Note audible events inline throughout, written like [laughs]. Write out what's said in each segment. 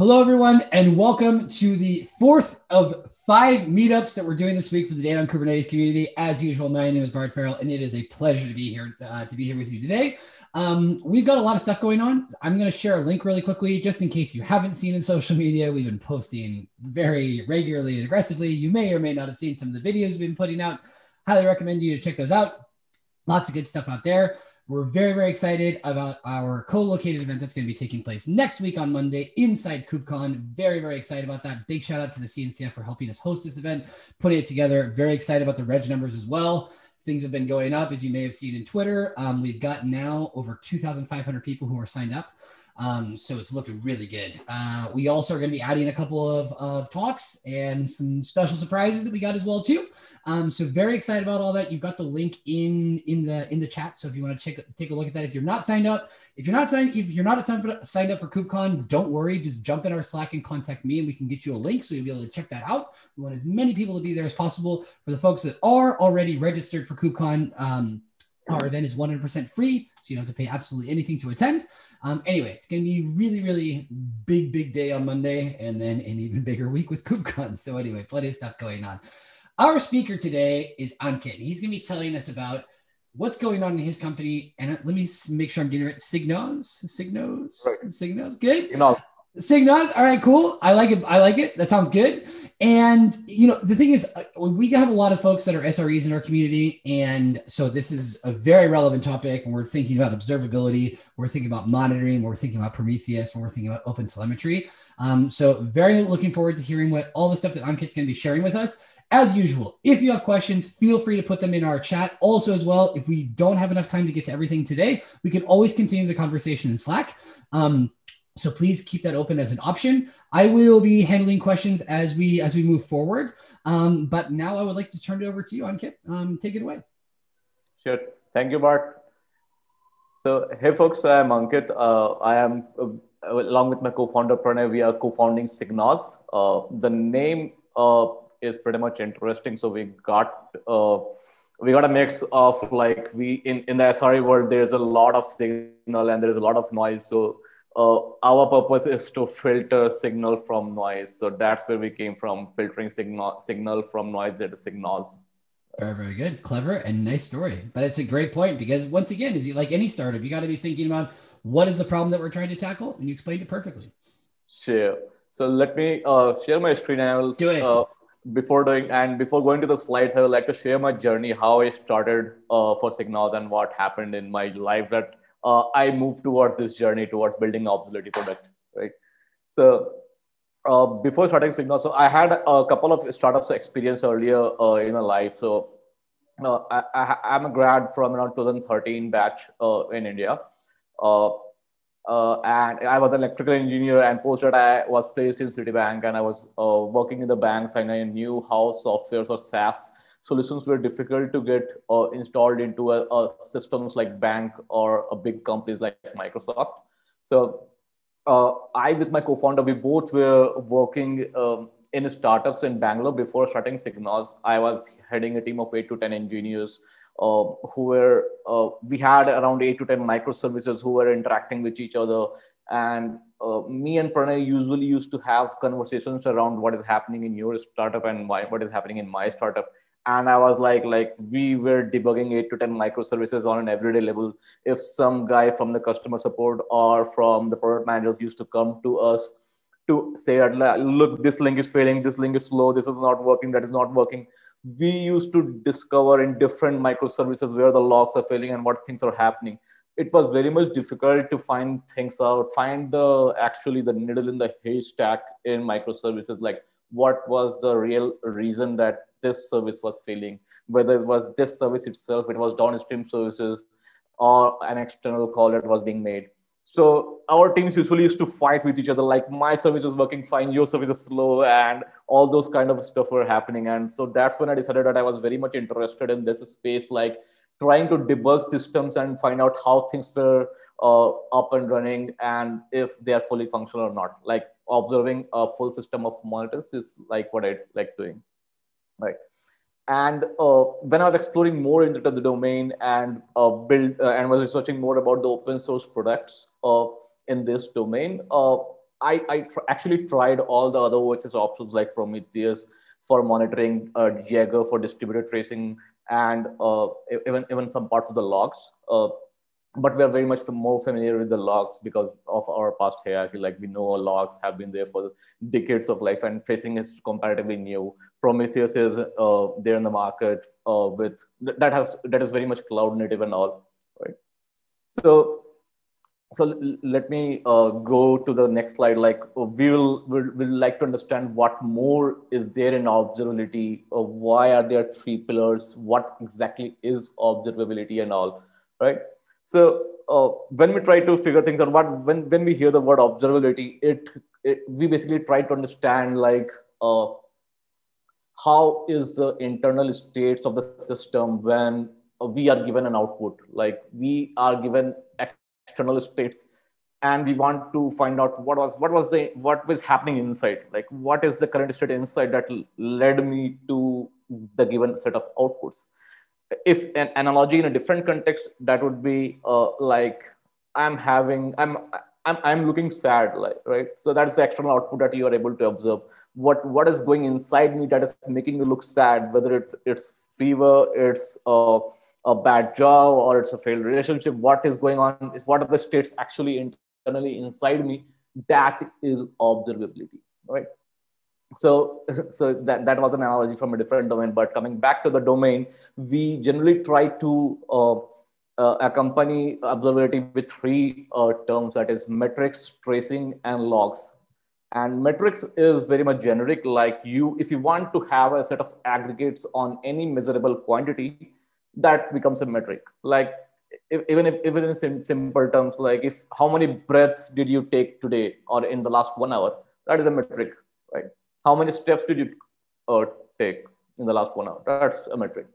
Hello, everyone, and welcome to the fourth of five meetups that we're doing this week for the Data on Kubernetes community. As usual, my name is Bart Farrell, and it is a pleasure to be here uh, to be here with you today. Um, we've got a lot of stuff going on. I'm going to share a link really quickly, just in case you haven't seen in social media. We've been posting very regularly and aggressively. You may or may not have seen some of the videos we've been putting out. Highly recommend you to check those out. Lots of good stuff out there. We're very, very excited about our co-located event that's going to be taking place next week on Monday inside KubeCon. Very, very excited about that. Big shout out to the CNCF for helping us host this event, putting it together. Very excited about the reg numbers as well. Things have been going up, as you may have seen in Twitter. Um, we've got now over 2,500 people who are signed up. Um, so it's looking really good. Uh, we also are going to be adding a couple of, of talks and some special surprises that we got as well too. Um, so very excited about all that. You've got the link in in the in the chat. So if you want to check take a look at that, if you're not signed up, if you're not signed if you're not signed up for KubeCon, don't worry. Just jump in our Slack and contact me, and we can get you a link so you'll be able to check that out. We want as many people to be there as possible. For the folks that are already registered for KubeCon. Um, our event is 100% free, so you don't have to pay absolutely anything to attend. Um, anyway, it's going to be really, really big, big day on Monday, and then an even bigger week with KubeCon. So anyway, plenty of stuff going on. Our speaker today is Ankit. He's going to be telling us about what's going on in his company. And let me make sure I'm getting it right. SigNoz, SigNoz, right. SigNoz. Good. Know, SigNoz. All right, cool. I like it. I like it. That sounds good. And you know, the thing is, uh, we have a lot of folks that are SREs in our community, and so this is a very relevant topic. We're thinking about observability, we're thinking about monitoring, we're thinking about Prometheus, we're thinking about open telemetry. Um, so very looking forward to hearing what all the stuff that Ankit's going to be sharing with us. As usual, if you have questions, feel free to put them in our chat. Also, as well, if we don't have enough time to get to everything today, we can always continue the conversation in Slack. Um, so please keep that open as an option. I will be handling questions as we as we move forward. Um, but now I would like to turn it over to you, Ankit. Um, take it away. Sure. Thank you, Bart. So, hey, folks, I'm Ankit. Uh, I am, uh, along with my co-founder Pranay, we are co-founding SigNoz. Uh, the name uh, is pretty much interesting. So we got uh, we got a mix of like we in in the SRE world. There's a lot of signal and there's a lot of noise. So uh, our purpose is to filter signal from noise. So that's where we came from, filtering signal signal from noise into signals. Very, very good, clever, and nice story. But it's a great point because once again, is like any startup, you got to be thinking about what is the problem that we're trying to tackle, and you explained it perfectly. Sure. So let me uh, share my screen and I will do it. Uh, before doing and before going to the slides, I would like to share my journey, how I started uh, for SigNoz and what happened in my life that uh, I moved towards this journey towards building an observability product, right? So uh, before starting Signal, so I had a couple of startups experience earlier uh, in my life. So uh, I, am a grad from around 2013 batch uh, in India. Uh, and I was an electrical engineer, and post that I was placed in Citibank, and I was working in the banks, and I knew how softwares or SaaS solutions were difficult to get uh, installed into a, a, systems like bank or a big companies like Microsoft. So uh, I, with my co-founder, we both were working um, in startups in Bangalore before starting SigNoz. I was heading a team of eight to ten engineers uh, who were uh, we had around eight to ten microservices who were interacting with each other and uh, me and pranay usually used to have conversations around what is happening in your startup and why, what is happening in my startup and i was like like we were debugging 8 to 10 microservices on an everyday level. If some guy from the customer support or from the product managers used to come to us to say look this link is failing this link is slow this is not working that is not working we used to discover in different microservices where the logs are failing and what things are happening. It was very much difficult to find things out find the actually the needle in the haystack in microservices. Like what was the real reason that this service was failing whether it was this service itself it was downstream services or an external call that was being made so our teams usually used to fight with each other, like my service is working fine, your service is slow, and all those kind of stuff were happening. And so that's when I decided that I was very much interested in this space, like trying to debug systems and find out how things were uh, up and running and if they are fully functional or not. Like observing a full system of monitors is like what I like doing, right? And uh, when I was exploring more into the domain and uh, build uh, and was researching more about the open source products uh, in this domain, uh, I, I tr- actually tried all the other OSS options like Prometheus for monitoring, uh, Jaeger for distributed tracing, and even even some parts of the logs. But we are very much more familiar with the logs because of our past hierarchy. Like we know logs have been there for decades of life, and tracing is comparatively new. Prometheus is uh, there in the market uh, with that has that is very much cloud native and all, right? So so let me uh, go to the next slide. Like uh, we will will will like to understand what more is there in observability. Uh, why are there three pillars? What exactly is observability and all, right? So uh, when we try to figure things out, what when when we hear the word observability, it, it we basically try to understand like uh, how is the internal states of the system when we are given an output, like we are given external states and we want to find out what was what was the what was happening inside? Like what is the current state inside that led me to the given set of outputs if an analogy in a different context that would be uh, like i'm having i'm i'm i'm looking sad like right? So that's the external output that you are able to observe. What what is going inside me that is making me look sad whether it's it's fever it's uh a bad job or it's a failed relationship what is going on is what are the states actually internally inside me that is observability right so [laughs] so that, that was an analogy from a different domain. But coming back to the domain we generally try to uh, uh, accompany observability with three uh, terms. That is metrics tracing and logs. And metrics is very much generic. Like you if you want to have a set of aggregates on any measurable quantity that becomes a metric. Like if, even if even in sim- simple terms like if how many breaths did you take today or in the last one hour? That is a metric right how many steps did you uh, take in the last one hour that's a metric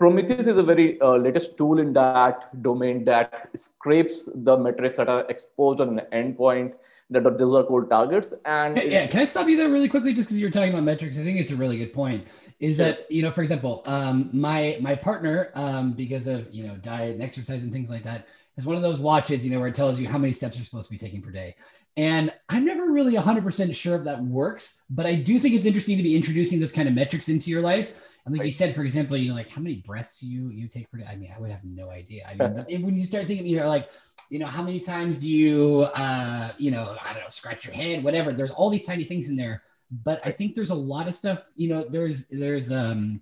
Prometheus is a very uh, latest tool in that domain that scrapes the metrics that are exposed on an endpoint that are, those are called targets. And yeah, can I stop you there really quickly just because you're talking about metrics? I think it's a really good point. Is yeah. that you know, for example, um, my my partner, um, because of you know diet and exercise and things like that, has one of those watches, you know, where it tells you how many steps you're supposed to be taking per day. And I'm never really 100% sure if that works, but I do think it's interesting to be introducing those kind of metrics into your life and like right. you said, for example, you know, like how many breaths you you take per day? I mean, I would have no idea. I mean, [laughs] when you start thinking, you know, like, you know, how many times do you, uh, you know, I don't know, scratch your head, whatever. There's all these tiny things in there, but I think there's a lot of stuff. You know, there's there's um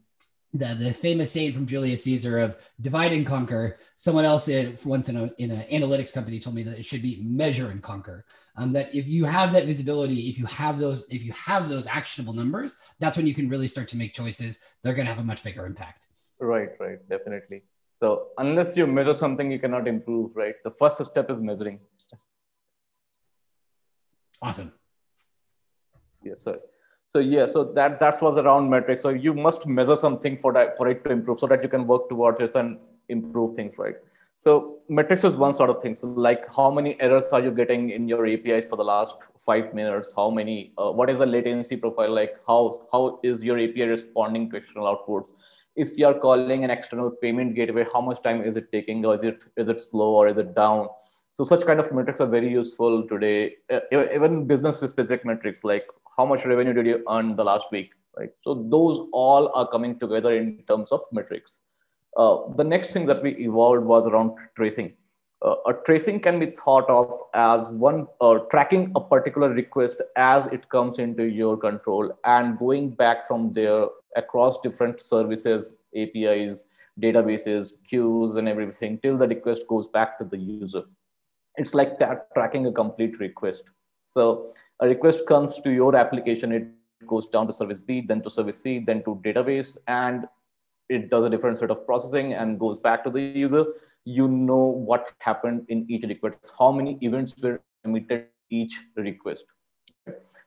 the, the famous saying from Julius Caesar of divide and conquer. Someone else once in a in an analytics company told me that it should be measure and conquer. Um, that if you have that visibility, if you have those, if you have those actionable numbers, that's when you can really start to make choices. They're going to have a much bigger impact. Right, right, definitely. So unless you measure something, you cannot improve. Right. The first step is measuring. Awesome. Yes, sir so yeah so that that was around metrics so you must measure something for that for it to improve so that you can work towards it and improve things right? So metrics is one sort of thing. So like how many errors are you getting in your apis for the last five minutes? How many uh, what is the latency profile? Like how how is your api responding to external outputs? If you are calling an external payment gateway how much time is it taking or is it is it slow or is it down? So such kind of metrics are very useful today. Uh, even business specific metrics like how much revenue did you earn the last week, right? So those all are coming together in terms of metrics. Uh, the next thing that we evolved was around tracing. Uh, a tracing can be thought of as one uh, tracking a particular request as it comes into your control and going back from there across different services, APIs, databases, queues, and everything till the request goes back to the user it's like that tracking a complete request. So a request comes to your application, it goes down to service B, then to service C, then to database, and it does a different set of processing and goes back to the user. You know what happened in each request, how many events were emitted each request.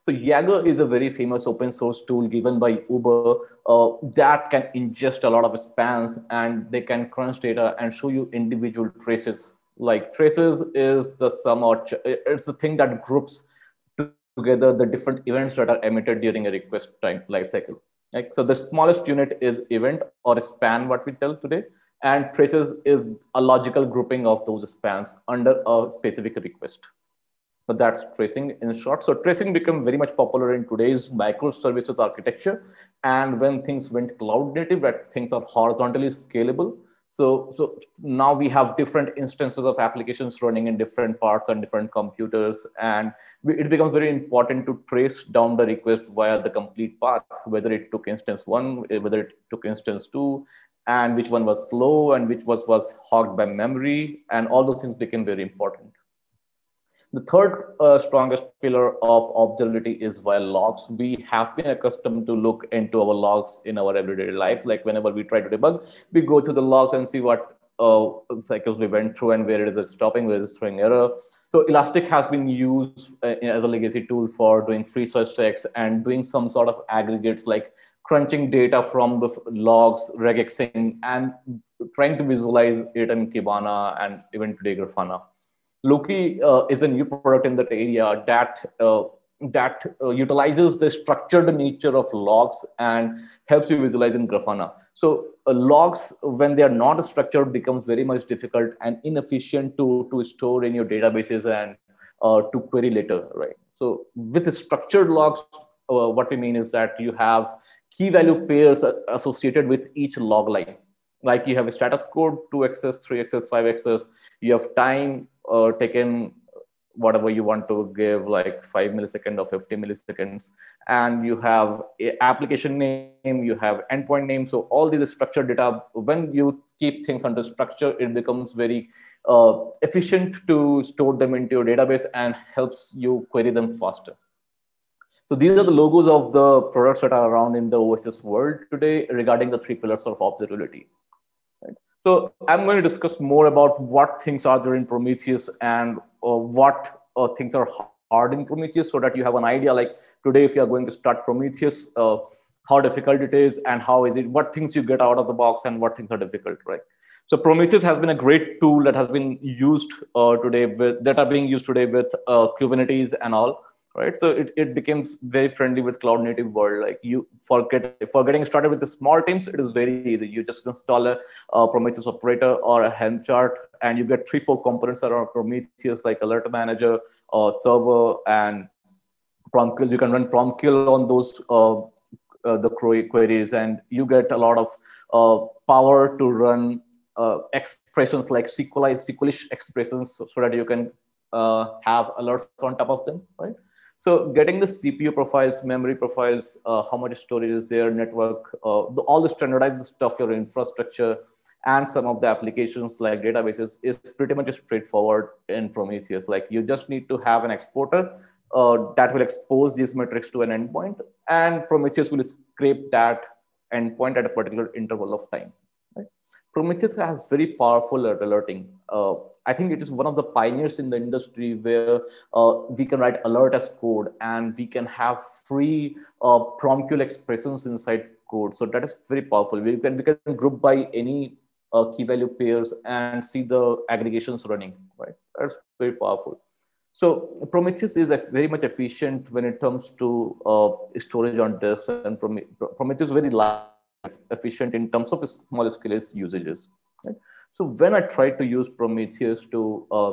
So Jaeger is a very famous open source tool given by Uber uh, that can ingest a lot of spans and they can crunch data and show you individual traces like traces is the sum or it's the thing that groups together the different events that are emitted during a request time lifecycle. Like, so the smallest unit is event or span, what we tell today, and traces is a logical grouping of those spans under a specific request. but that's tracing in short. So tracing became very much popular in today's microservices architecture. And when things went cloud native, that things are horizontally scalable. So, so now we have different instances of applications running in different parts and different computers. And it becomes very important to trace down the request via the complete path, whether it took instance one, eh, whether it took instance two, and which one was slow and which was, was hogged by memory. And all those things became very important. The third uh, strongest pillar of observability is via logs. We have been accustomed to look into our logs in our everyday life. Like whenever we try to debug, we go through the logs and see what uh, cycles we went through and where it is stopping, where it is throwing error. So Elastic has been used uh, as a legacy tool for doing free search checks and doing some sort of aggregates like crunching data from the logs, regexing, and trying to visualize it in Kibana and even today Grafana. Loki uh, is a new product in that area that uh, that uh, utilizes the structured nature of logs and helps you visualize in Grafana. So uh, logs, when they are not structured, becomes very much difficult and inefficient to, to store in your databases and uh, to query later, right? So with structured logs, uh, what we mean is that you have key value pairs associated with each log line. Like you have a status code, 2xs, 3xs, 5xs, you have time, uh, taken whatever you want to give like 5 millisecond or 50 milliseconds. And you have application name you have endpoint name. So all these structured data when you keep things under structure it becomes very uh, efficient to store them into your database and helps you query them faster. So these are the logos of the products that are around in the OSS world today regarding the three pillars of observability. So I'm going to discuss more about what things are there in Prometheus and uh, what uh, things are hard in Prometheus so that you have an idea like today, if you're going to start Prometheus, uh, how difficult it is and how is it, what things you get out of the box and what things are difficult, right? So Prometheus has been a great tool that has been used uh, today with, that are being used today with uh, Kubernetes and all right? So it, it becomes very friendly with cloud native world. Like you forget for getting started with the small teams it is very easy. You just install a, a prometheus operator or a helm chart and you get three four components around prometheus like alert manager or server and PromQL. You can run PromQL on those uh, uh, the queries and you get a lot of uh, power to run uh, expressions like SQLize, SQLish expressions so, so that you can uh, have alerts on top of them, right? So getting the CPU profiles, memory profiles, uh, how much storage is there, network, uh, the, all the standardized stuff, your infrastructure, and some of the applications like databases is pretty much straightforward in Prometheus. Like you just need to have an exporter uh, that will expose these metrics to an endpoint, and Prometheus will scrape that endpoint at a particular interval of time. Prometheus has very powerful alerting. Uh, I think it is one of the pioneers in the industry where uh, we can write alert as code and we can have free uh, PromQL expressions inside code. So that is very powerful. We can, we can group by any uh, key value pairs and see the aggregations running, right? That's very powerful. So Prometheus is very much efficient when it comes to uh, storage on disk and Prometheus is very large efficient in terms of small scale usages. Right? So when I tried to use Prometheus to uh,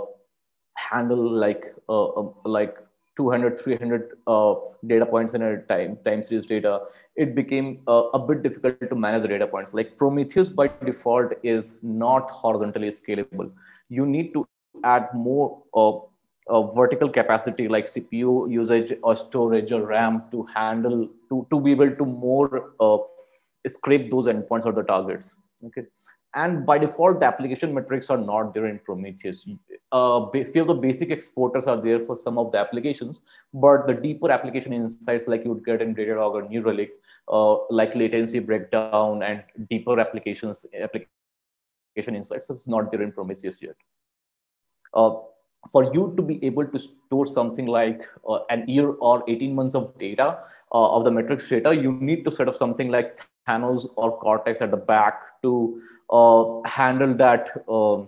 handle like uh, uh, like 200, 300 uh, data points in a time, time series data, it became uh, a bit difficult to manage the data points. Like Prometheus by default is not horizontally scalable. You need to add more uh, vertical capacity like CPU usage or storage or RAM to handle, to, to be able to more scrape those endpoints or the targets. Okay. And by default, the application metrics are not there in Prometheus. Uh, few of the basic exporters are there for some of the applications, but the deeper application insights like you would get in Datadog or New Relic, uh, like latency breakdown and deeper applications, application insights, is not there in Prometheus yet. Uh, for you to be able to store something like uh, an year or 18 months of data uh, of the metrics data, you need to set up something like Thanos or Cortex at the back to uh, handle that um,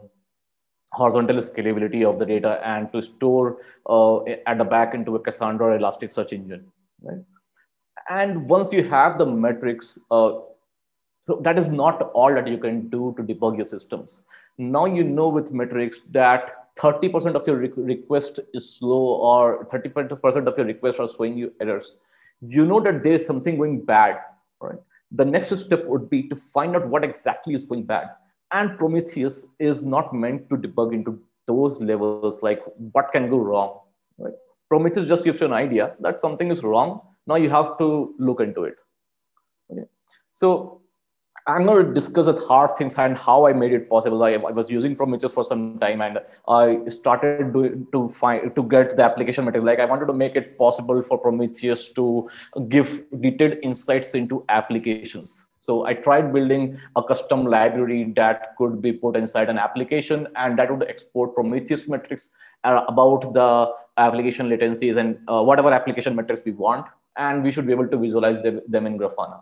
horizontal scalability of the data and to store uh, at the back into a Cassandra or Elasticsearch engine. Right? And once you have the metrics, uh, so that is not all that you can do to debug your systems. Now you know with metrics that 30% of your re- request is slow or 30% of your requests are showing you errors, you know that there is something going bad, right? The next step would be to find out what exactly is going bad. And Prometheus is not meant to debug into those levels, like what can go wrong, right? Prometheus just gives you an idea that something is wrong. Now you have to look into it. Okay. So I'm going to discuss the hard things and how I made it possible. I, I was using Prometheus for some time, and I started doing, to find to get the application material. Like I wanted to make it possible for Prometheus to give detailed insights into applications. So I tried building a custom library that could be put inside an application, and that would export Prometheus metrics about the application latencies and uh, whatever application metrics we want, and we should be able to visualize them, them in Grafana.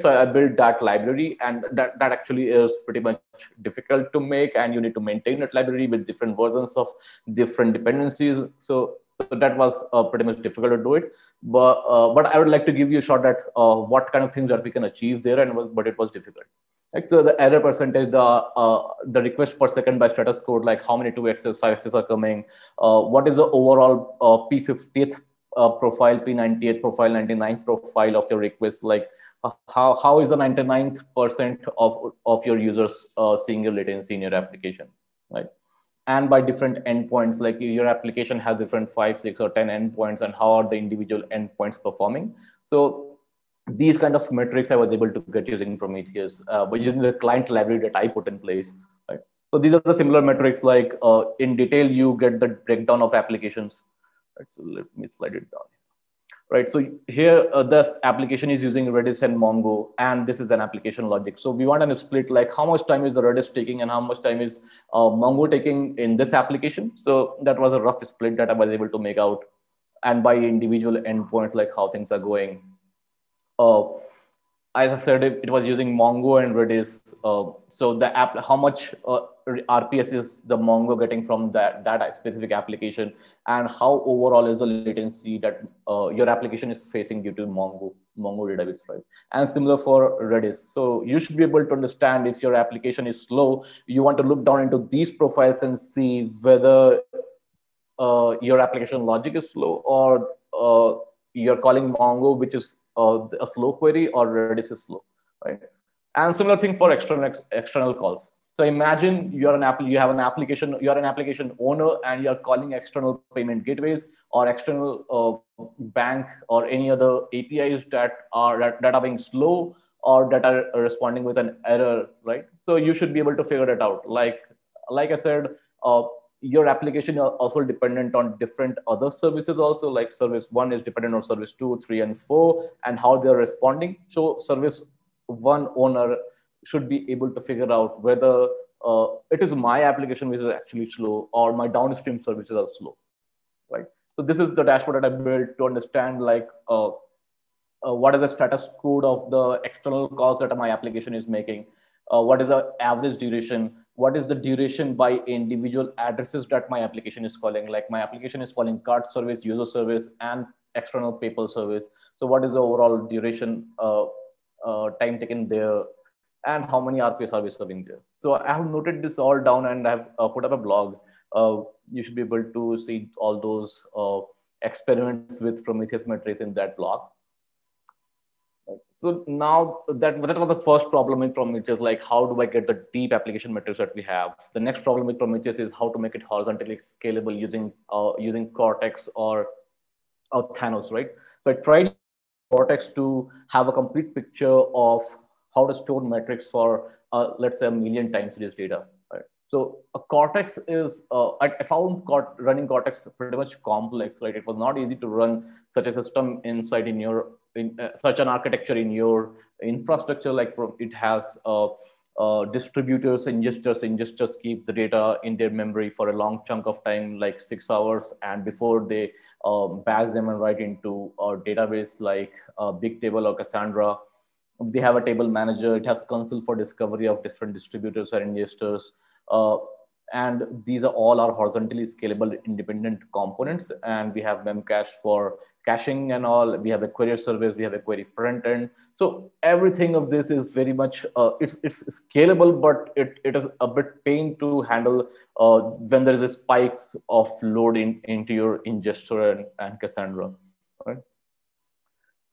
So I built that library and that, that actually is pretty much difficult to make and you need to maintain that library with different versions of different dependencies. So, so that was uh, pretty much difficult to do it. But, uh, but I would like to give you a shot at uh, what kind of things that we can achieve there and but it was difficult. Like so the error percentage, the uh, the request per second by status code, like how many 2x's, 5x's are coming, uh, what is the overall uh, P50th profile, P98 profile, 99th profile of your request, like how, how is the 99th percent of, of your users uh, seeing your latency in your application, right? And by different endpoints, like your application has different five, six, or 10 endpoints, and how are the individual endpoints performing? So these kind of metrics I was able to get using Prometheus, uh, by using the client library that I put in place, right? So these are the similar metrics, like uh, in detail, you get the breakdown of applications. Right, so let me slide it down right? So here, uh, this application is using Redis and Mongo, and this is an application logic. So we want a split like how much time is the Redis taking and how much time is uh, Mongo taking in this application. So that was a rough split that I was able to make out. And by individual endpoint, like how things are going. Uh, as I said, it, it was using Mongo and Redis. Uh, so the app, how much uh, RPS is the Mongo getting from that, that specific application, and how overall is the latency that uh, your application is facing due to Mongo, Mongo database, right? And similar for Redis. So you should be able to understand if your application is slow, you want to look down into these profiles and see whether uh, your application logic is slow or uh, you're calling Mongo, which is uh, a slow query or Redis is slow, right? And similar thing for external external calls. So imagine you're an app, you have an application, you're an application owner, and you're calling external payment gateways or external uh, bank or any other APIs that are that, are being slow or that are responding with an error, right? So you should be able to figure it out. Like like I said, uh, your application are also dependent on different other services also like service one is dependent on service two three and four and how they're responding so service one owner should be able to figure out whether uh, it is my application which is actually slow or my downstream services are slow right? So this is the dashboard that i built to understand like uh, uh, what is the status code of the external calls that my application is making? Uh, what is the average duration? What is the duration by individual addresses that my application is calling? Like my application is calling card service user service and external PayPal service. So what is the overall duration uh, uh, time taken there and how many rps are we serving there so i have noted this all down and i've uh, put up a blog uh, you should be able to see all those uh, experiments with prometheus metrics in that blog so now that that was the first problem with Prometheus, like how do I get the deep application metrics that we have? The next problem with Prometheus is how to make it horizontally scalable using uh, using Cortex or, or Thanos, right? So I tried Cortex to have a complete picture of how to store metrics for uh, let's say a million time series data. Right? So a Cortex is uh, I, found Cort running Cortex pretty much complex, right? It was not easy to run such a system inside in your in uh, such an architecture in your infrastructure like it has uh, uh, distributors ingesters ingesters keep the data in their memory for a long chunk of time like six hours and before they um, batch them and write into a database like uh, bigtable or cassandra they have a table manager it has Consul for discovery of different distributors or ingesters uh, and these are all our horizontally scalable independent components. And we have Memcache for caching and all. We have a query service. We have a query front end. So everything of this is very much uh, it's it's scalable, but it, it is a bit pain to handle uh, when there is a spike of load in, into your ingestor and, and Cassandra.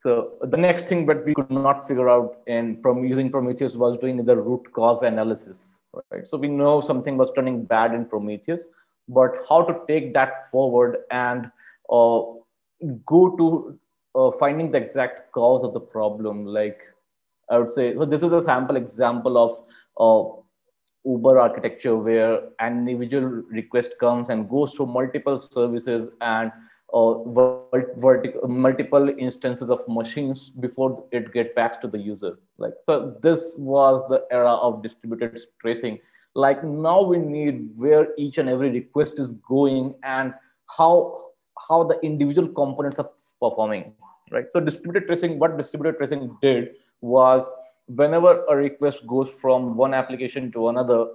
So the next thing that we could not figure out in from using Prometheus was doing the root cause analysis. Right. So we know something was turning bad in Prometheus, but how to take that forward and uh, go to uh, finding the exact cause of the problem. Like I would say, so this is a sample example of uh, Uber architecture where an individual request comes and goes through multiple services and vertical, multiple instances of machines before it gets back to the user. Like so, this was the era of distributed tracing. Like now we need where each and every request is going and how how the individual components are performing, right? So distributed tracing, what distributed tracing did was whenever a request goes from one application to another,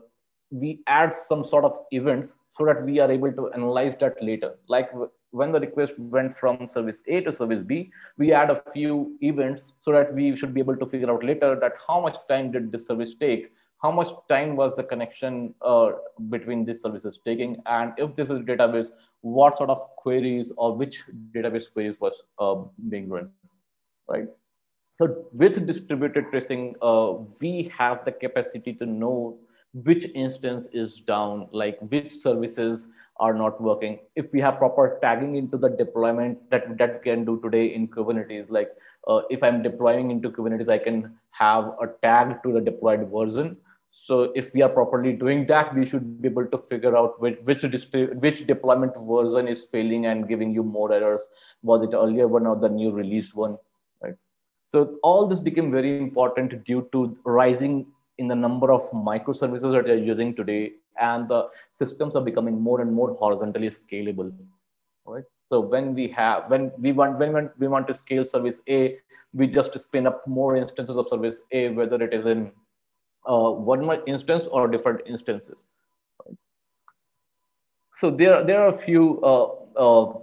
we add some sort of events so that we are able to analyze that later. Like when the request went from service A to service B, we add a few events so that we should be able to figure out later that how much time did this service take how much time was the connection uh, between these services taking and if this is database what sort of queries or which database queries was uh, being run right? So with distributed tracing uh, we have the capacity to know which instance is down like which services are not working if we have proper tagging into the deployment that that we can do today in kubernetes like uh, if i'm deploying into kubernetes i can have a tag to the deployed version so if we are properly doing that, we should be able to figure out which which, which deployment version is failing and giving you more errors. Was it earlier one or the new release one? Right. So all this became very important due to rising in the number of microservices that you're using today, and the systems are becoming more and more horizontally scalable. Right. So when we have when we want when we want to scale service A, we just spin up more instances of service A, whether it is in uh, one more instance or different instances. So there, there are a few uh, uh,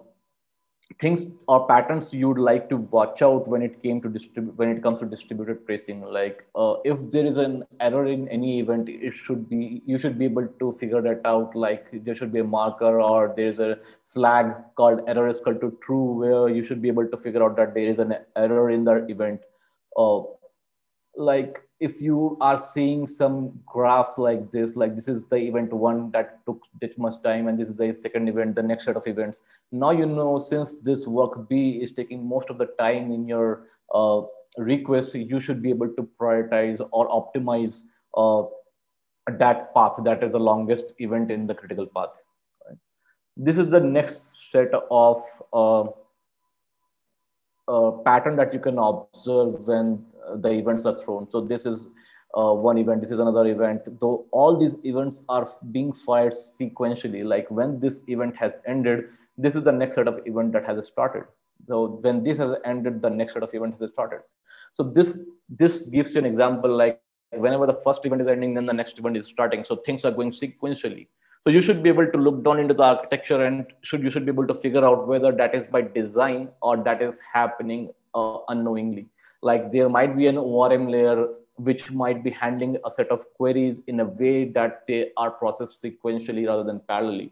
things or patterns you'd like to watch out when it came to distribute when it comes to distributed tracing. Like uh, if there is an error in any event, it should be you should be able to figure that out. Like there should be a marker or there is a flag called error is equal to true, where you should be able to figure out that there is an error in the event. Uh, like if you are seeing some graphs like this, like this is the event one that took this much time, and this is the second event, the next set of events. Now you know since this work B is taking most of the time in your uh, request, you should be able to prioritize or optimize uh, that path that is the longest event in the critical path. Right? This is the next set of uh, uh, pattern that you can observe when uh, the events are thrown. So this is uh, one event, this is another event, though all these events are being fired sequentially. Like when this event has ended, this is the next set of event that has started. So when this has ended, the next set of event has started. So this, this gives you an example like whenever the first event is ending, then the next event is starting. So things are going sequentially. So you should be able to look down into the architecture and should you should be able to figure out whether that is by design or that is happening uh, unknowingly. Like there might be an ORM layer which might be handling a set of queries in a way that they are processed sequentially rather than parallelly.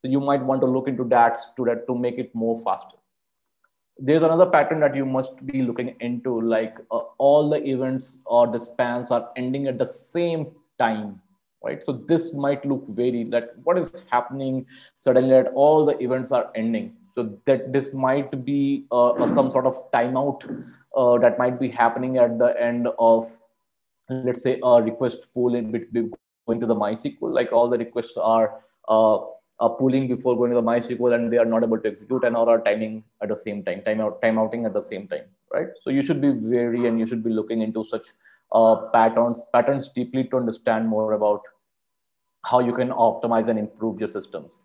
So you might want to look into that to that to make it more faster. There's another pattern that you must be looking into, like uh, all the events or the spans are ending at the same time right? So this might look very that what is happening suddenly that all the events are ending. So that this might be uh, some sort of timeout uh, that might be happening at the end of, let's say, a request pool in between going to the MySQL. Like all the requests are uh, pooling before going to the MySQL and they are not able to execute and or are timing at the same time, timeout, timeouting at the same time, right? So you should be wary and you should be looking into such uh, patterns patterns deeply to understand more about how you can optimize and improve your systems.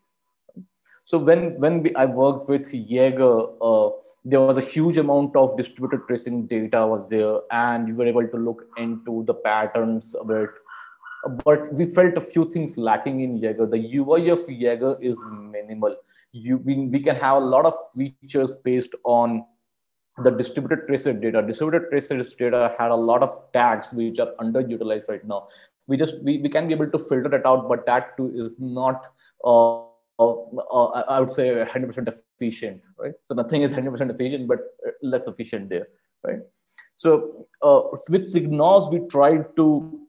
So when, when we, I worked with Jaeger, uh, there was a huge amount of distributed tracing data was there and you were able to look into the patterns of it. but we felt a few things lacking in Jaeger. The UI of Jaeger is minimal. You, we, we can have a lot of features based on the distributed tracer data. Distributed tracer data had a lot of tags which are underutilized right now. We just we, we can be able to filter it out, but that too is not uh, uh, I would say 100% efficient, right? So nothing is 100% efficient, but less efficient there, right? So uh, with SigNoz, we tried to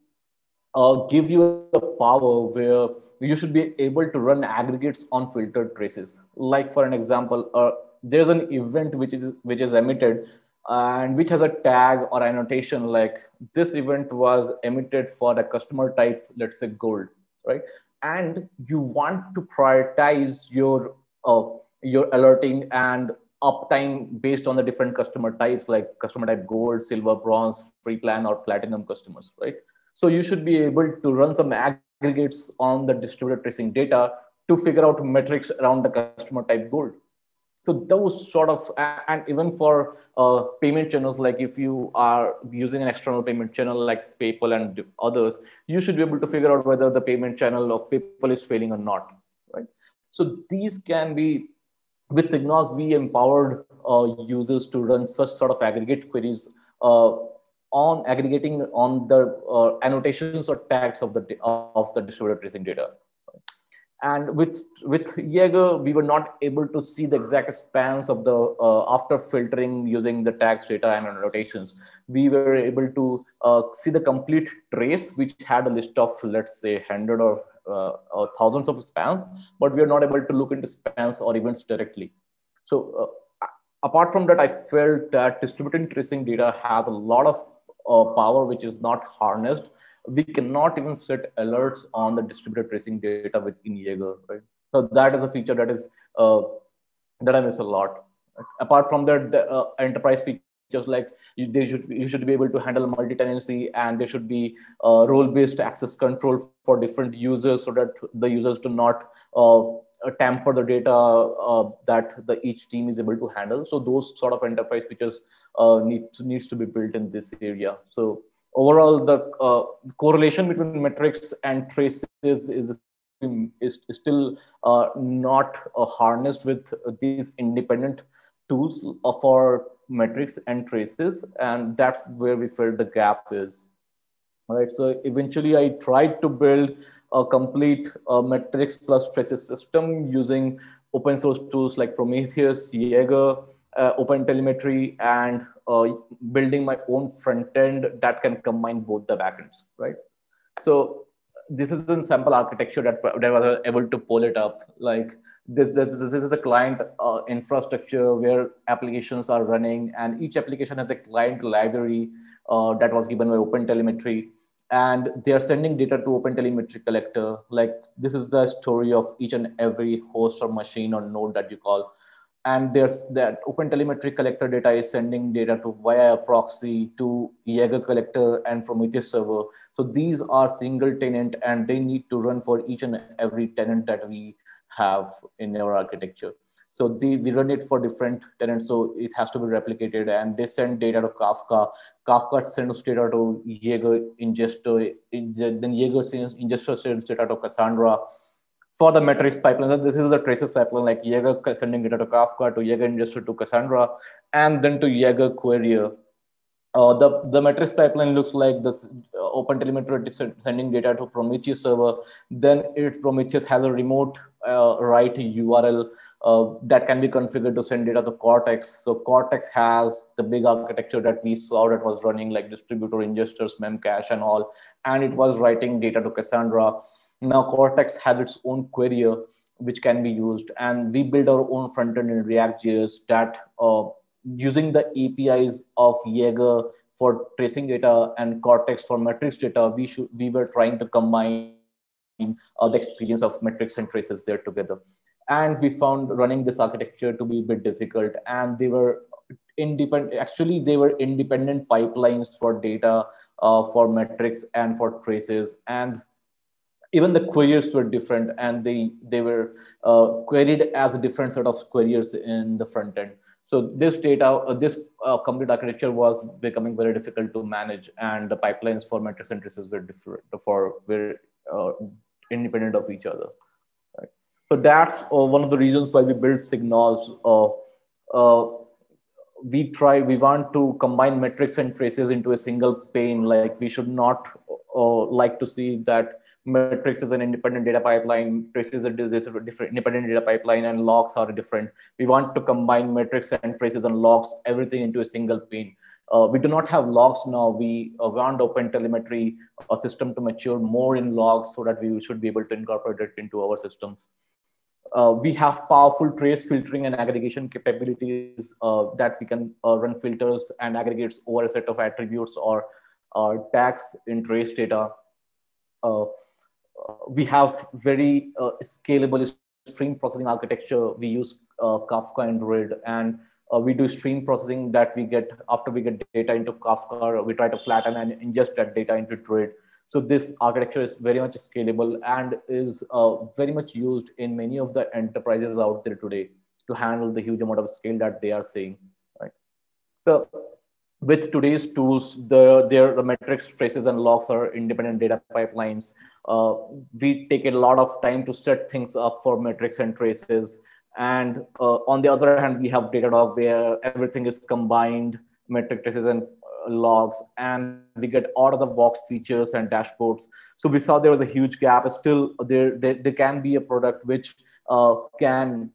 uh, give you a power where you should be able to run aggregates on filtered traces. Like for an example, uh, there's an event which is which is emitted and which has a tag or annotation like this event was emitted for a customer type, let's say gold, right? And you want to prioritize your uh, your alerting and uptime based on the different customer types like customer type gold, silver, bronze, free plan, or platinum customers, right? So you should be able to run some aggregates on the distributed tracing data to figure out metrics around the customer type gold. So those sort of, and even for uh, payment channels, like if you are using an external payment channel like PayPal and others, you should be able to figure out whether the payment channel of PayPal is failing or not, right? So these can be, with SigNoz, we empowered uh, users to run such sort of aggregate queries uh, on aggregating on the uh, annotations or tags of the of the distributed tracing data. And with with Jaeger, we were not able to see the exact spans of the uh, after filtering using the tags data and annotations. We were able to uh, see the complete trace, which had a list of let's say hundred or, uh, or thousands of spans, but we are not able to look into spans or events directly. So uh, apart from that, I felt that distributed tracing data has a lot of uh, power which is not harnessed, we cannot even set alerts on the distributed tracing data within Jaeger, right? So that is a feature that is uh, that I miss a lot. Apart from that, the uh, enterprise features like you, they should you should be able to handle multi-tenancy and there should be uh, role-based access control for different users so that the users do not uh, tamper the data uh, that the each team is able to handle. So those sort of enterprise features uh, need to, needs to be built in this area. So overall, the uh, correlation between metrics and traces is, is, still uh, not uh, harnessed with these independent tools for metrics and traces. And that's where we felt the gap is. All right, so eventually I tried to build a complete uh, metrics plus traces system using open source tools like Prometheus, Jaeger, uh, Open Telemetry, and uh, building my own front end that can combine both the backends, right? So this is in sample architecture that, that was able to pull it up. Like this, this, this is a client uh, infrastructure where applications are running and each application has a client library uh, that was given by OpenTelemetry and they are sending data to OpenTelemetry collector like this is the story of each and every host or machine or node that you call and there's that open telemetry collector data is sending data to via proxy to Jaeger collector and Prometheus server. So these are single tenant and they need to run for each and every tenant that we have in our architecture. So the, we run it for different tenants. So it has to be replicated and they send data to Kafka. Kafka sends data to Jaeger ingester. Then Jaeger sends ingester sends data to Cassandra for the metrics pipeline. This is the traces pipeline, like Jaeger sending data to Kafka, to Jaeger ingester to Cassandra, and then to Jaeger query. Uh, the, the metrics pipeline looks like this uh, open telemetry sending data to Prometheus server. Then it Prometheus has a remote uh, write URL uh, that can be configured to send data to Cortex. So Cortex has the big architecture that we saw that was running like distributor ingesters, memcache and all. And it was writing data to Cassandra. Now Cortex has its own query which can be used. And we build our own front end in React.js that uh, using the APIs of Jaeger for tracing data and Cortex for metrics data, we should we were trying to combine uh, the experience of metrics and traces there together. And we found running this architecture to be a bit difficult. And they were independent. Actually, they were independent pipelines for data, uh, for metrics, and for traces. And even the queries were different, and they they were uh, queried as a different set of queries in the front end. So this data, uh, this uh, complete architecture was becoming very difficult to manage, and the pipelines for metric synthesis were different for were uh, independent of each other. Right? So that's uh, one of the reasons why we built SigNoz. Uh, we try, we want to combine metrics and traces into a single pane. Like we should not like to see that metrics is an independent data pipeline, traces is a different independent data pipeline, and logs are different. We want to combine metrics and traces and logs, everything into a single pane. Uh, we do not have logs now. We uh, want open telemetry a system to mature more in logs so that we should be able to incorporate it into our systems. Uh, we have powerful trace filtering and aggregation capabilities uh, that we can uh, run filters and aggregates over a set of attributes or, or tags in trace data. We have very uh, scalable stream processing architecture. We use uh, Kafka and Druid, and uh, we do stream processing that we get after we get data into Kafka. We try to flatten and ingest that data into Druid. So this architecture is very much scalable and is uh, very much used in many of the enterprises out there today to handle the huge amount of scale that they are seeing. Right. So with today's tools, the their the metrics, traces, and logs are independent data pipelines. Uh, we take a lot of time to set things up for metrics and traces. And uh, on the other hand, we have Datadog where everything is combined, metric traces and uh, logs, and we get out of the box features and dashboards. So we saw there was a huge gap. Still, there there, there can be a product which uh, can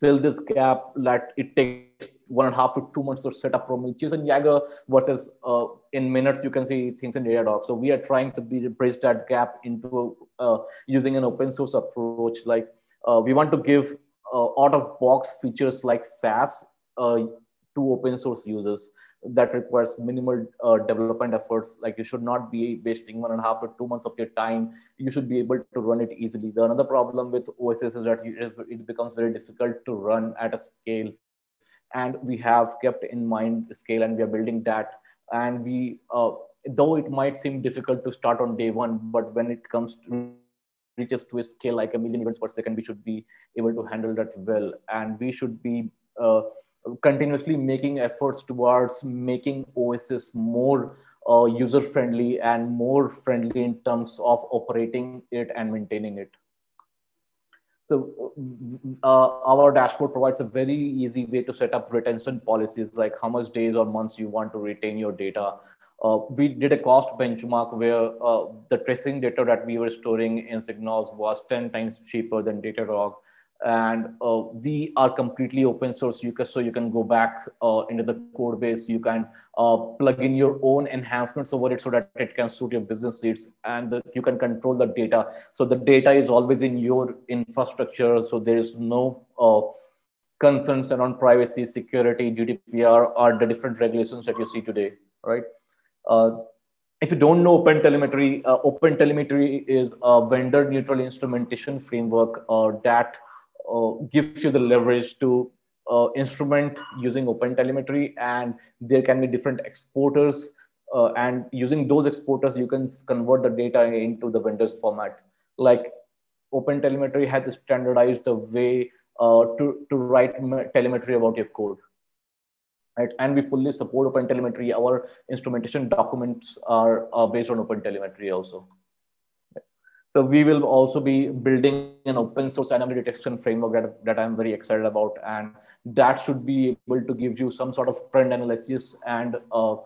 fill this gap that it takes one and a half to two months to set up Prometheus and Jaeger versus uh, in minutes you can see things in Datadog. So we are trying to be, bridge that gap into uh, using an open source approach. Like uh, we want to give uh, out of box features like SaaS uh, to open source users that requires minimal uh, development efforts. Like you should not be wasting one and a half to two months of your time. You should be able to run it easily. The another problem with OSS is that it becomes very difficult to run at a scale. And we have kept in mind the scale and we are building that. And we, uh, though it might seem difficult to start on day one, but when it comes to reaches to a scale like a million events per second, we should be able to handle that well. And we should be uh, continuously making efforts towards making OSS more uh, user friendly and more friendly in terms of operating it and maintaining it. So uh, our dashboard provides a very easy way to set up retention policies, like how much days or months you want to retain your data. Uh, we did a cost benchmark where uh, the tracing data that we were storing in SigNoz was 10 times cheaper than Datadog and uh, we are completely open source. You can so you can go back uh, into the code base. You can uh, plug in your own enhancements over it so that it can suit your business needs and the, you can control the data. So the data is always in your infrastructure. So there is no uh, concerns around privacy security gdpr or the different regulations that you see today right? Uh, if you don't know open telemetry uh, open telemetry is a vendor neutral instrumentation framework that uh, gives you the leverage to uh, instrument using open telemetry and there can be different exporters uh, and using those exporters you can convert the data into the vendor's format. Like open telemetry has standardized the way uh, to, to write telemetry about your code right? And we fully support open telemetry. Our instrumentation documents are uh, based on open telemetry also so we will also be building an open source anomaly detection framework that, that I'm very excited about. And that should be able to give you some sort of trend analysis and uh,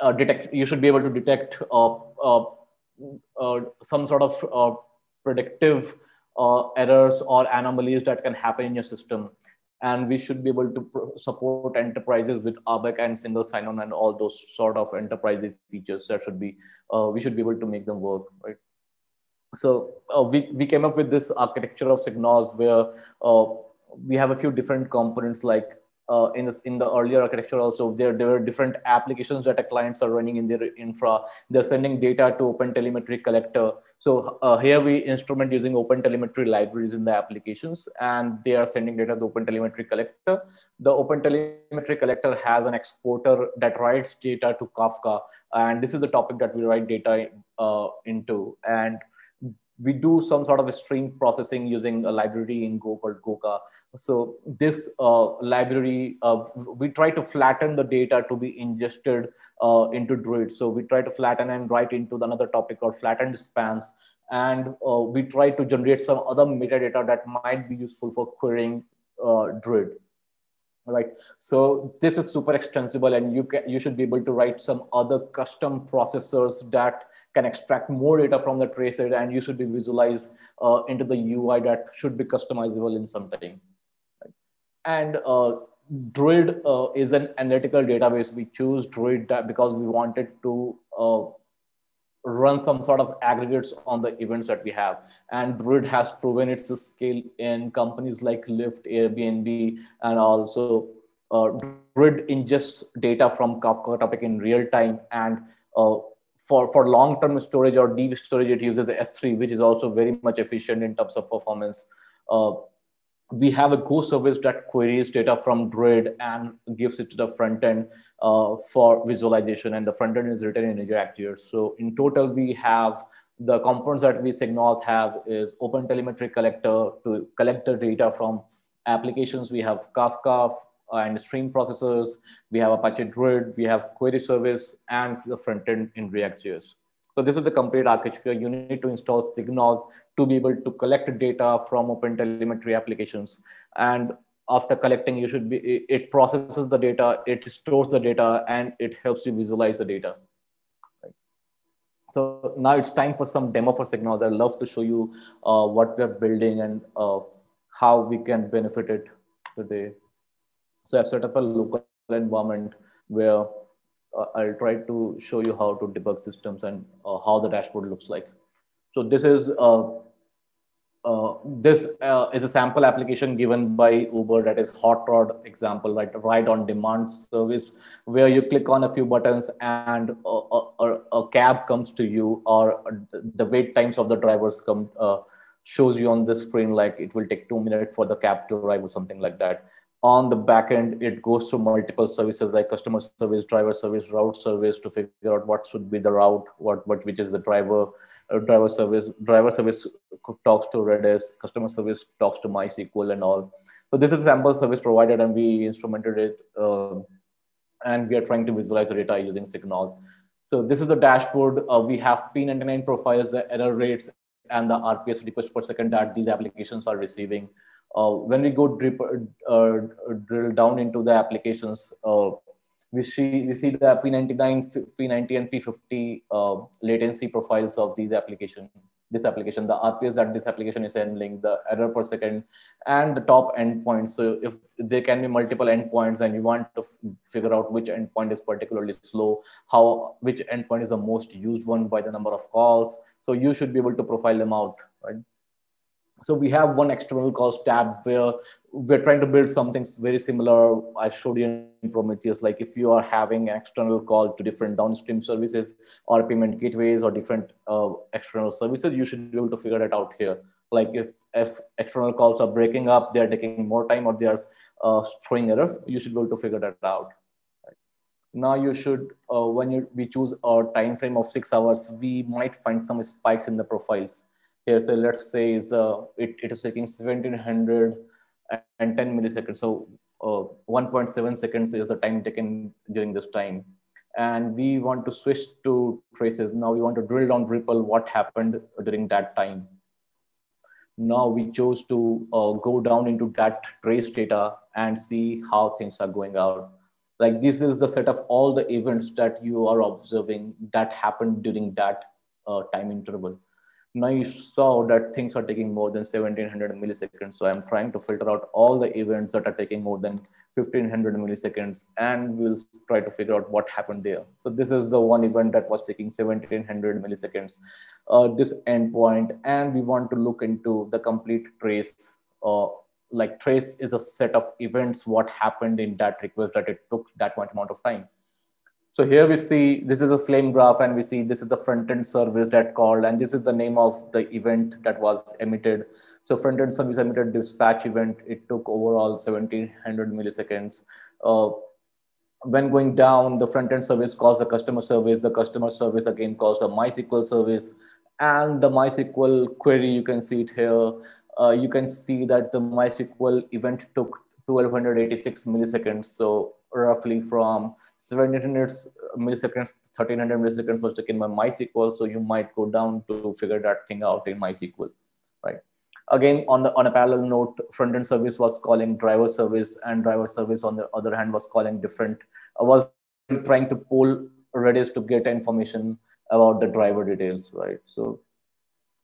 uh, detect, you should be able to detect uh, uh, uh some sort of uh, predictive errors or anomalies that can happen in your system. And we should be able to support enterprises with ABAC and single sign-on and all those sort of enterprise features that should be, we should be able to make them work, right? So uh, we, we came up with this architecture of SigNoz where uh, we have a few different components like uh, in this in the earlier architecture also there there were different applications that the clients are running in their infra. They're sending data to open telemetry collector. So uh, here we instrument using open telemetry libraries in the applications and they are sending data to open telemetry collector. The open telemetry collector has an exporter that writes data to kafka and this is the topic that we write data uh, into. And we do some sort of a stream processing using a library in Go called Goka. So this uh, library, uh, we try to flatten the data to be ingested uh, into Druid. So we try to flatten and write into another topic called flattened spans. And uh, we try to generate some other metadata that might be useful for querying uh, Druid. Right. So this is super extensible and you can, you should be able to write some other custom processors that can extract more data from the tracer and you should be visualized uh, into the UI that should be customizable in some time. And uh, Druid uh, is an analytical database. We choose Druid because we wanted to uh, run some sort of aggregates on the events that we have. And Druid has proven its scale in companies like Lyft, Airbnb, and also uh, Druid ingests data from Kafka topic in real time and uh, for, for long-term storage or deep storage, it uses S3, which is also very much efficient in terms of performance. Uh, we have a Go service that queries data from Druid and gives it to the front end uh, for visualization. And the front end is written in Azure So in total, we have the components that we SigNoz have is Open Telemetry Collector to collect the data from applications. We have Kafka, and stream processors. We have Apache Druid, we have query service, and the front end in React.js. So this is the complete architecture. You need to install SigNoz to be able to collect data from OpenTelemetry applications. And after collecting, you should be, it processes the data, it stores the data, and it helps you visualize the data. So now it's time for some demo for SigNoz. I'd love to show you uh, what we're building and uh, how we can benefit it today. So I've set up a local environment where uh, I'll try to show you how to debug systems and uh, how the dashboard looks like. So this is uh, uh this uh, is a sample application given by Uber that is HotROD example, like ride on demand service, where you click on a few buttons and a, a, a cab comes to you or the wait times of the drivers come uh, shows you on the screen like it will take two minutes for the cab to arrive or something like that on the back end, it goes to multiple services like customer service, driver service, route service to figure out what should be the route, what, what which is the driver, uh, driver service. Driver service talks to Redis, customer service talks to MySQL and all. So this is a sample service provided and we instrumented it. Uh, and we are trying to visualize the data using SigNoz. So this is the dashboard. Uh, we have P99 profiles, the error rates, and the RPS request per second that these applications are receiving when we go drip, uh, drill down into the applications, uh, we see we see the P99, P90, and P50 uh, latency profiles of these application. This application, the RPS that this application is handling, the error per second, and the top endpoints. So if there can be multiple endpoints, and you want to figure out which endpoint is particularly slow, how which endpoint is the most used one by the number of calls. So you should be able to profile them out, right? So we have one external calls tab where we're trying to build something very similar. I showed you in Prometheus, like if you are having an external call to different downstream services or payment gateways or different uh, external services, you should be able to figure that out here. Like if, if external calls are breaking up, they're taking more time or they're uh, throwing errors, you should be able to figure that out. Now you should, uh, when you, we choose a time frame of six hours, we might find some spikes in the profiles here so let's say is uh, it, it is taking 1700 and 10 milliseconds. So uh, 1.7 seconds is the time taken during this time. And we want to switch to traces. Now we want to drill down ripple what happened during that time. Now we chose to uh, go down into that trace data and see how things are going out. Like this is the set of all the events that you are observing that happened during that uh, time interval now you saw that things are taking more than 1700 milliseconds. So I'm trying to filter out all the events that are taking more than 1500 milliseconds and we'll try to figure out what happened there. So this is the one event that was taking 1700 milliseconds, uh, this endpoint, and we want to look into the complete trace. Uh, like trace is a set of events, what happened in that request that it took that much amount of time. So here we see this is a flame graph and we see this is the front end service that called and this is the name of the event that was emitted. So front end service emitted dispatch event. It took overall 1700 milliseconds. Uh, when going down, the front end service calls the customer service. The customer service again calls a MySQL service and the MySQL query, you can see it here. Uh, you can see that the MySQL event took 1286 milliseconds. So roughly from 1700 milliseconds, 1300 milliseconds was taken by MySQL. So you might go down to figure that thing out in MySQL, right? Again, on the on a parallel note, front-end service was calling driver service, and driver service on the other hand was calling different uh, was trying to pull Redis to get information about the driver details, right? So,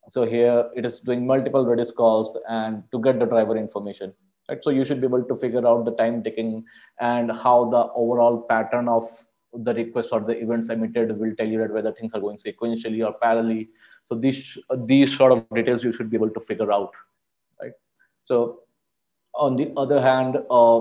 so here it is doing multiple Redis calls and to get the driver information, right? So you should be able to figure out the time taking and how the overall pattern of the request or the events emitted will tell you that whether things are going sequentially or parallelly. So these these sort of details you should be able to figure out, right? So on the other hand, uh,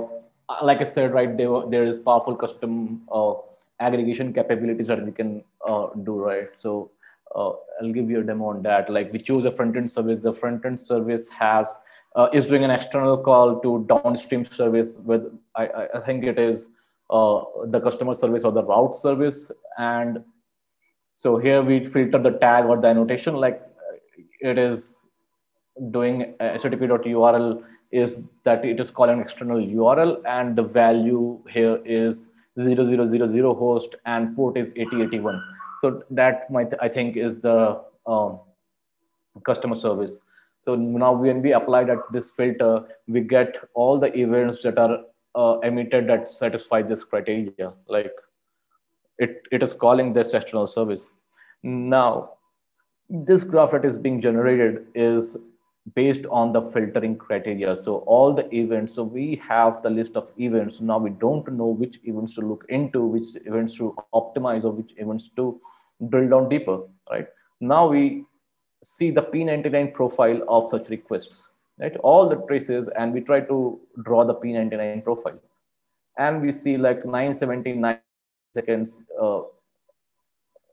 like I said, right, there, there is powerful custom uh, aggregation capabilities that we can uh, do, right? So uh, I'll give you a demo on that. Like we choose a front-end service. The front-end service has uh, is doing an external call to downstream service with I, I think it is uh, the customer service or the route service. And so here we filter the tag or the annotation like it is doing http.url is that it is calling external URL and the value here is 0000 host and port is 8081. So that might, I think is the um, customer service. So now when we apply that this filter, we get all the events that are uh, emitted that satisfy this criteria. Like it, it is calling this external service. Now, this graph that is being generated is based on the filtering criteria. So all the events, so we have the list of events. Now we don't know which events to look into, which events to optimize or which events to drill down deeper, right? Now we see the P99 profile of such requests, right? All the traces and we try to draw the P99 profile. And we see like 979 seconds, uh,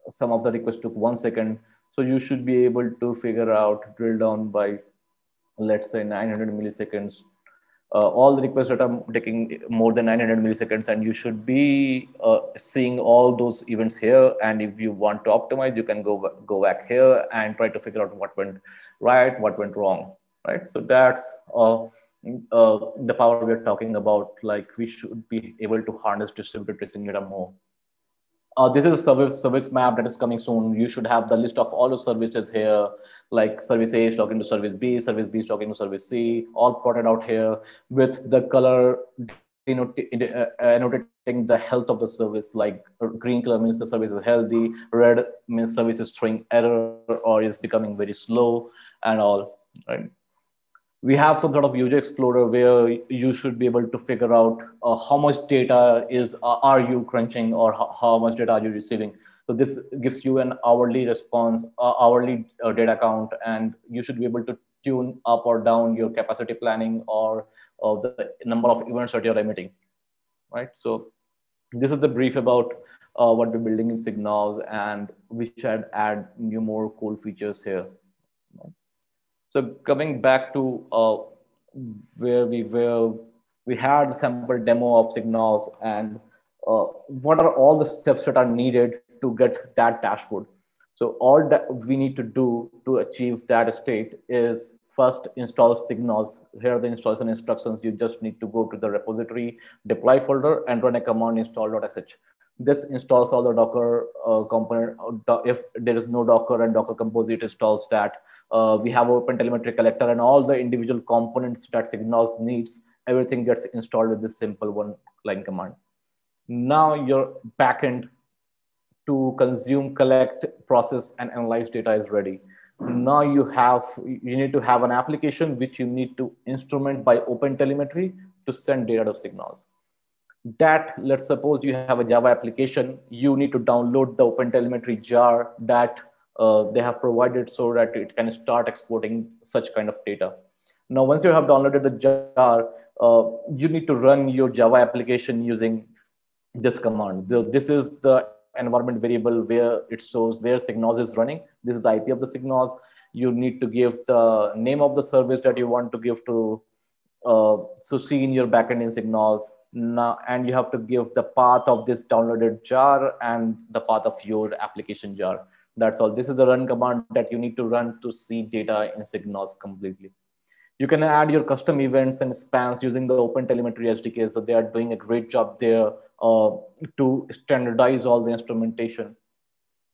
some of the requests took one second. So you should be able to figure out, drill down by let's say 900 milliseconds uh, all the requests that are taking more than 900 milliseconds and you should be uh, seeing all those events here. And if you want to optimize you can go go back here and try to figure out what went right what went wrong right? So that's uh, uh the power we're talking about. Like we should be able to harness distributed tracing data more uh, this is a service service map that is coming soon. You should have the list of all the services here, like service A is talking to service B, service B is talking to service C, all plotted out here with the color uh, annotating the health of the service. Like green color means the service is healthy, red means service is showing error or is becoming very slow and all, right? We have some sort of user explorer where you should be able to figure out uh, how much data is uh, are you crunching or how, how, much data are you receiving? So this gives you an hourly response uh, hourly uh, data count and you should be able to tune up or down your capacity planning or the number of events that you're emitting right? So this is the brief about uh, what we're building in SigNoz and we should add new more cool features here so coming back to uh, where we were, we had sample demo of SigNoz and uh, what are all the steps that are needed to get that dashboard. So all that we need to do to achieve that state is first install SigNoz. Here are the installation instructions. You just need to go to the repository deploy folder and run a command install.sh. This installs all the Docker uh, component. Uh, if there is no Docker and Docker Compose, it installs that uh, we have open telemetry collector and all the individual components that SigNoz needs everything gets installed with this simple one line command now your backend to consume collect process and analyze data is ready now you have you need to have an application which you need to instrument by open telemetry to send data to SigNoz that let's suppose you have a java application you need to download the open telemetry jar that uh, they have provided so that it can start exporting such kind of data. Now, once you have downloaded the jar, uh, you need to run your Java application using this command. The, this is the environment variable where it shows where SigNoz is running. This is the IP of the SigNoz. You need to give the name of the service that you want to give to uh, so see in your backend in SigNoz. Now, and you have to give the path of this downloaded jar and the path of your application jar That's all. This is a run command that you need to run to see data in SigNoz completely. You can add your custom events and spans using the open telemetry SDK. So they are doing a great job there uh, to standardize all the instrumentation,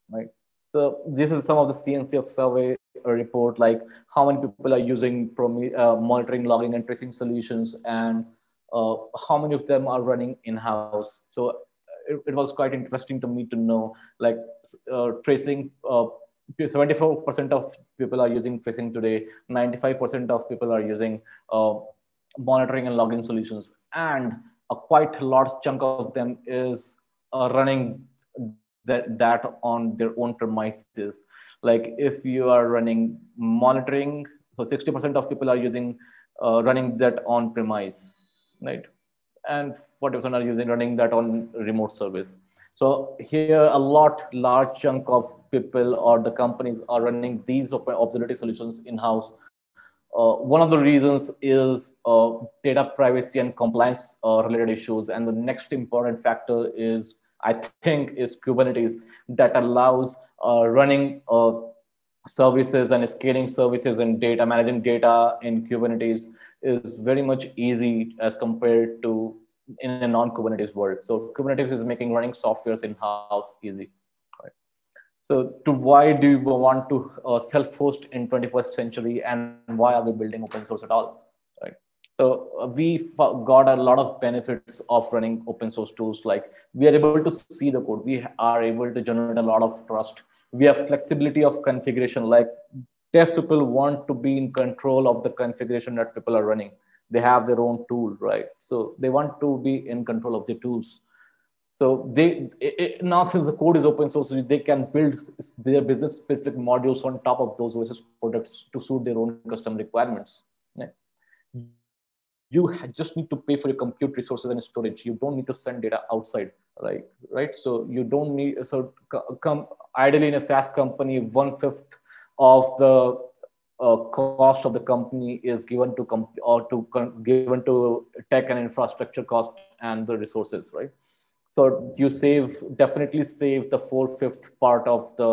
right? So this is some of the CNCF survey report, like how many people are using uh, monitoring, logging, and tracing solutions, and uh, how many of them are running in-house. So it, it, was quite interesting to me to know, like uh, tracing. 74% uh, of people are using tracing today. 95% of people are using uh, monitoring and logging solutions, and a quite large chunk of them is uh, running that, that on their own premises. Like if you are running monitoring, so 60% of people are using uh, running that on premise, right? And 40% are using running that on remote service. So here a lot, large chunk of people or the companies are running these observability solutions in-house. Uh, one of the reasons is uh, data privacy and compliance uh, related issues. And the next important factor is I think is Kubernetes that allows uh, running uh, services and scaling services and data, managing data in Kubernetes is very much easy as compared to in a non-Kubernetes world. So Kubernetes is making running softwares in-house easy. So to why do you want to uh, self-host in 21st century and why are we building open source at all? Right. So uh, we got a lot of benefits of running open source tools. Like we are able to see the code. We are able to generate a lot of trust. We have flexibility of configuration. Like test people want to be in control of the configuration that people are running. They have their own tool, right? So they want to be in control of the tools. So they it, it, now since the code is open source, they can build their business specific modules on top of those OSS products to suit their own custom requirements you just need to pay for your compute resources and storage. You don't need to send data outside, right? Right. So you don't need so come ideally in a SaaS company, one fifth of the uh, cost of the company is given to comp- or to given to tech and infrastructure cost and the resources, right? So you save definitely save the four fifth part of the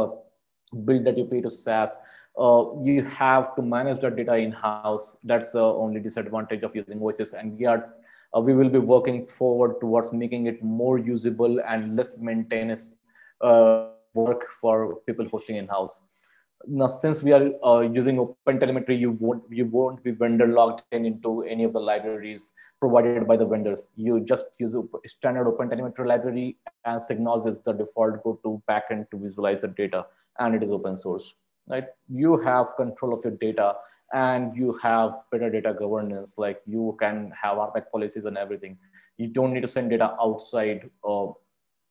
bill that you pay to SaaS uh, you have to manage the data in-house. That's the only disadvantage of using OSS. And we are uh, we will be working forward towards making it more usable and less maintenance uh, work for people hosting in-house. Now, since we are uh, using OpenTelemetry, you won't you won't be vendor logged in into any of the libraries provided by the vendors. You just use a standard OpenTelemetry library, and SigNoz is the default go-to backend to visualize the data, and it is open source right? You have control of your data and you have better data governance. Like you can have RBAC policies and everything. You don't need to send data outside uh,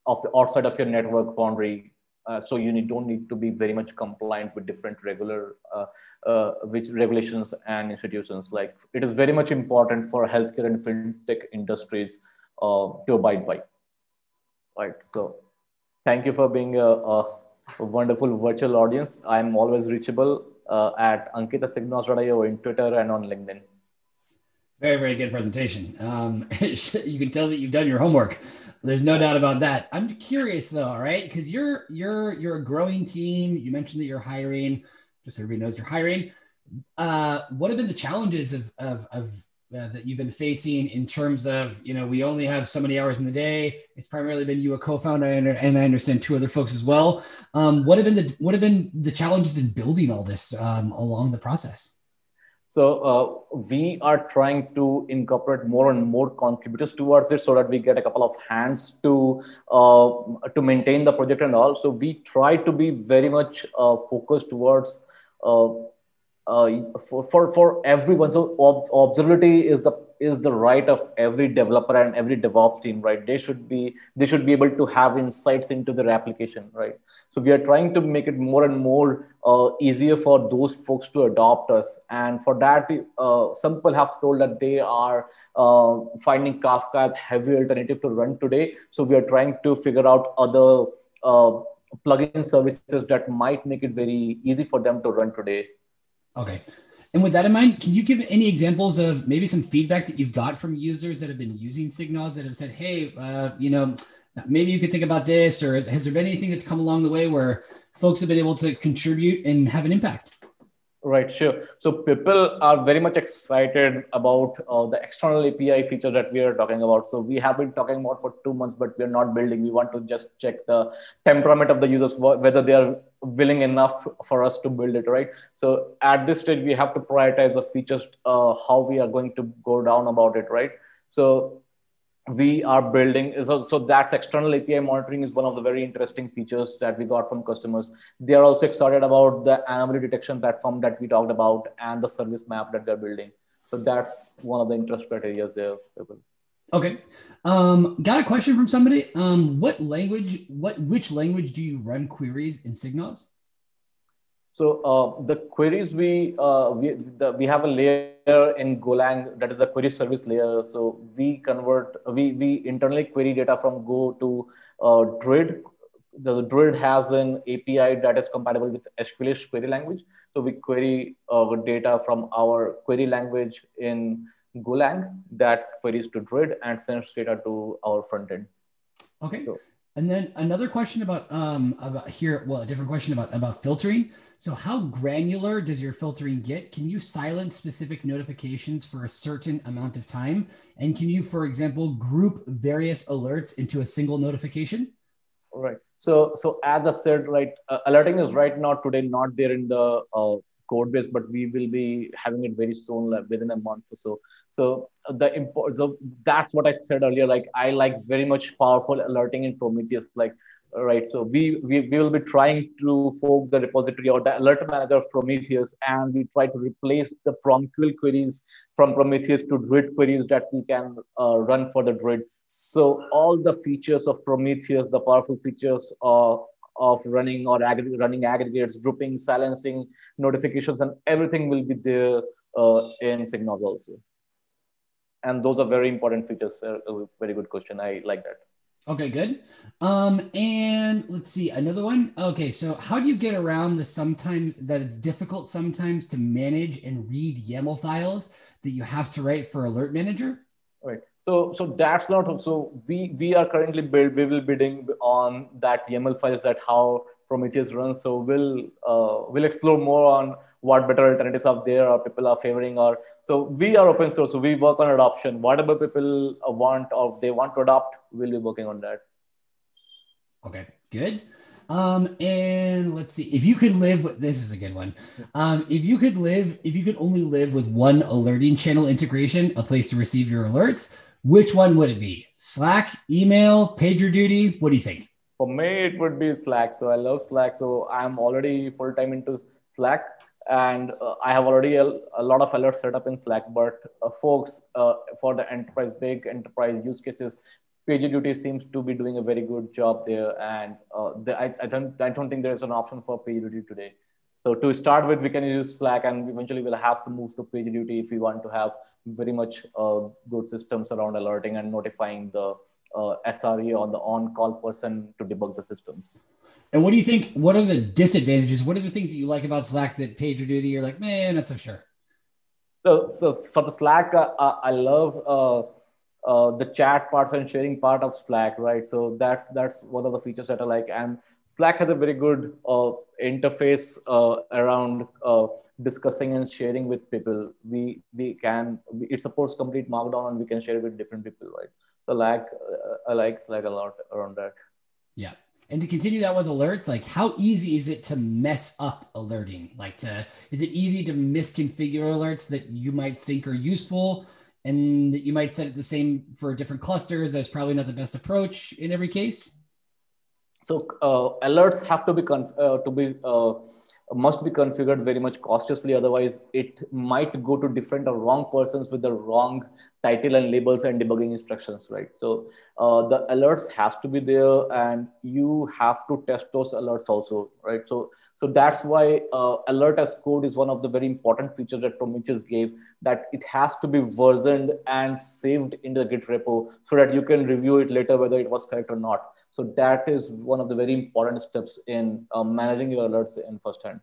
of the outside of your network boundary. Uh, so you need, don't need to be very much compliant with different regular uh, uh, which regulations and institutions. Like it is very much important for healthcare and fintech industries uh, to abide by. Right. So thank you for being a, a wonderful virtual audience. I'm always reachable uh, at ankitasignals.io in Twitter and on LinkedIn. Very, very good presentation. Um, [laughs] you can tell that you've done your homework. There's no doubt about that. I'm curious though, right? Because you're you're you're a growing team. You mentioned that you're hiring. Just so everybody knows you're hiring. Uh, what have been the challenges of of, of uh, that you've been facing in terms of you know we only have so many hours in the day it's primarily been you a co-founder and, and i understand two other folks as well um, what have been the what have been the challenges in building all this um, along the process so uh, we are trying to incorporate more and more contributors towards it so that we get a couple of hands to uh, to maintain the project and all so we try to be very much uh, focused towards uh, uh, for, for for everyone. So ob- observability is the is the right of every developer and every DevOps team, right? They should be they should be able to have insights into their application, right? So we are trying to make it more and more uh, easier for those folks to adopt us. And for that, uh, some people have told that they are uh, finding Kafka as heavy alternative to run today. So we are trying to figure out other uh, plugin services that might make it very easy for them to run today Okay. And with that in mind, can you give any examples of maybe some feedback that you've got from users that have been using SigNoz that have said, hey, uh, you know, maybe you could think about this, or has, has, there been anything that's come along the way where folks have been able to contribute and have an impact? Right, sure. So people are very much excited about uh, the external API feature that we are talking about. So we have been talking about for two months, but we're not building. We want to just check the temperament of the users, whether they are willing enough for us to build it, right? So at this stage, we have to prioritize the features, uh, how we are going to go down about it, right? So we are building so, so that's external api monitoring is one of the very interesting features that we got from customers. They are also excited about the anomaly detection platform that we talked about and the service map that they're building. So that's one of the interest criteria there okay. Um, got a question from somebody. Um, what language what which language do you run queries in SigNoz so uh, the queries we uh, we the, we have a layer in Golang that is the query service layer. So we convert we we internally query data from Go to uh, Druid. The Druid has an API that is compatible with SQLish query language. So we query uh, data from our query language in Golang that queries to Druid and sends data to our front end. Okay. So, and then another question about um about here. Well, a different question about about filtering. So how granular does your filtering get? Can you silence specific notifications for a certain amount of time? And can you, for example, group various alerts into a single notification? Right. So, so as I said, right, uh, alerting is right now today not there in the uh, code base, but we will be having it very soon, like within a month or so. So uh, the import, so that's what I said earlier. Like I like very much powerful alerting in Prometheus. Like uh, right? So we, we, we will be trying to fork the repository or the alert manager of Prometheus, and we try to replace the PromQL queries from Prometheus to Druid queries that we can uh, run for the Druid. So all the features of Prometheus, the powerful features of, of running or ag- running aggregates, grouping, silencing, notifications, and everything will be there uh, in SigNoz also. And those are very important features. Uh, very good question. I like that. Okay, good. Um, and let's see another one. Okay, so how do you get around the sometimes that it's difficult sometimes to manage and read YAML files that you have to write for Alert Manager? Right. So, so that's not so we we are currently build we will bidding on that YAML files that how Prometheus runs. So we'll uh, we'll explore more on what better alternatives are there or people are favoring or so we are open source so we work on adoption. Whatever people want or they want to adopt we'll be working on that. Okay good. Um and let's see if you could live this is a good one. Um if you could live if you could only live with one alerting channel integration a place to receive your alerts which one would it be? Slack email pagerduty? What do you think? For me it would be slack. So i love slack. So i'm already full time into slack. And uh, I have already a, a, lot of alerts set up in Slack. But uh, folks, uh, for the enterprise, big enterprise use cases, PagerDuty seems to be doing a very good job there, and uh, the, I, I, don't I don't think there is an option for PagerDuty today. So to start with, we can use Slack, and eventually we'll have to move to PagerDuty if we want to have very much uh, good systems around alerting and notifying the uh, SRE or the on-call person to debug the systems. And what do you think? What are the disadvantages? What are the things that you like about Slack that PagerDuty you're like, man, not so sure? So, so for the Slack, uh, uh, I love uh, uh, the chat parts and sharing part of Slack, right? So that's that's one of the features that I like. And Slack has a very good uh, interface uh, around discussing and sharing with people. We we can it supports complete Markdown and we can share it with different people, right? So like I like Slack a lot around that. Yeah, and to continue that with alerts, like how easy is it to mess up alerting? Like to is it easy to misconfigure alerts that you might think are useful and that you might set it the same for different clusters? That's probably not the best approach in every case. So uh, alerts have to be uh, to be uh, must be configured very much cautiously. Otherwise, it might go to different or wrong persons with the wrong title and labels and debugging instructions, right? So uh, the alerts has to be there, and you have to test those alerts also, right? So so that's why uh, alert as code is one of the very important features that Prometheus gave. That it has to be versioned and saved in the Git repo so that you can review it later whether it was correct or not. So that is one of the very important steps in uh, managing your alerts in first hand.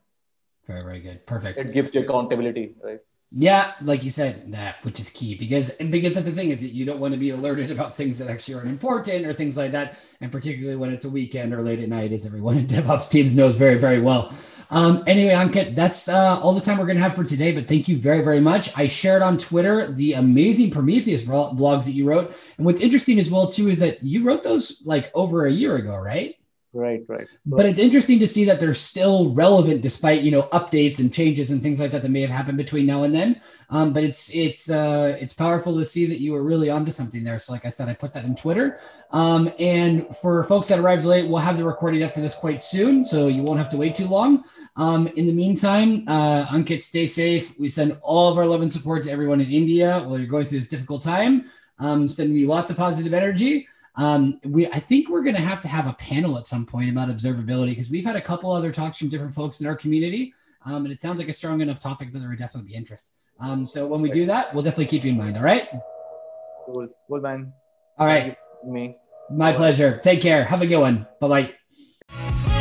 Very very good, perfect. It gives you accountability, right? Yeah, like you said, that which is key because because that's the thing is that you don't want to be alerted about things that actually aren't important or things like that, and particularly when it's a weekend or late at night, as everyone in [laughs] DevOps teams knows very very well. Um, anyway, Ankit, that's uh, all the time we're going to have for today. But thank you very very much. I shared on Twitter the amazing Prometheus blogs that you wrote, and what's interesting as well too is that you wrote those like over a year ago, right? Right right. But it's interesting to see that they're still relevant despite you know updates and changes and things like that that may have happened between now and then. Um, but it's it's uh, it's powerful to see that you were really onto something there. So like i said i put that in twitter. Um, and for folks that arrived late we'll have the recording up for this quite soon so you won't have to wait too long. Um, in the meantime uh, ankit stay safe. We send all of our love and support to everyone in india while you're going through this difficult time. Um, sending you lots of positive energy um, we I think we're going to have to have a panel at some point about observability because we've had a couple other talks from different folks in our community, um, and it sounds like a strong enough topic that there would definitely be interest. Um, so when we do that, we'll definitely keep you in mind. All right. Cool. Cool, man. All right. Me. My pleasure. Take care. Have a good one. Bye bye.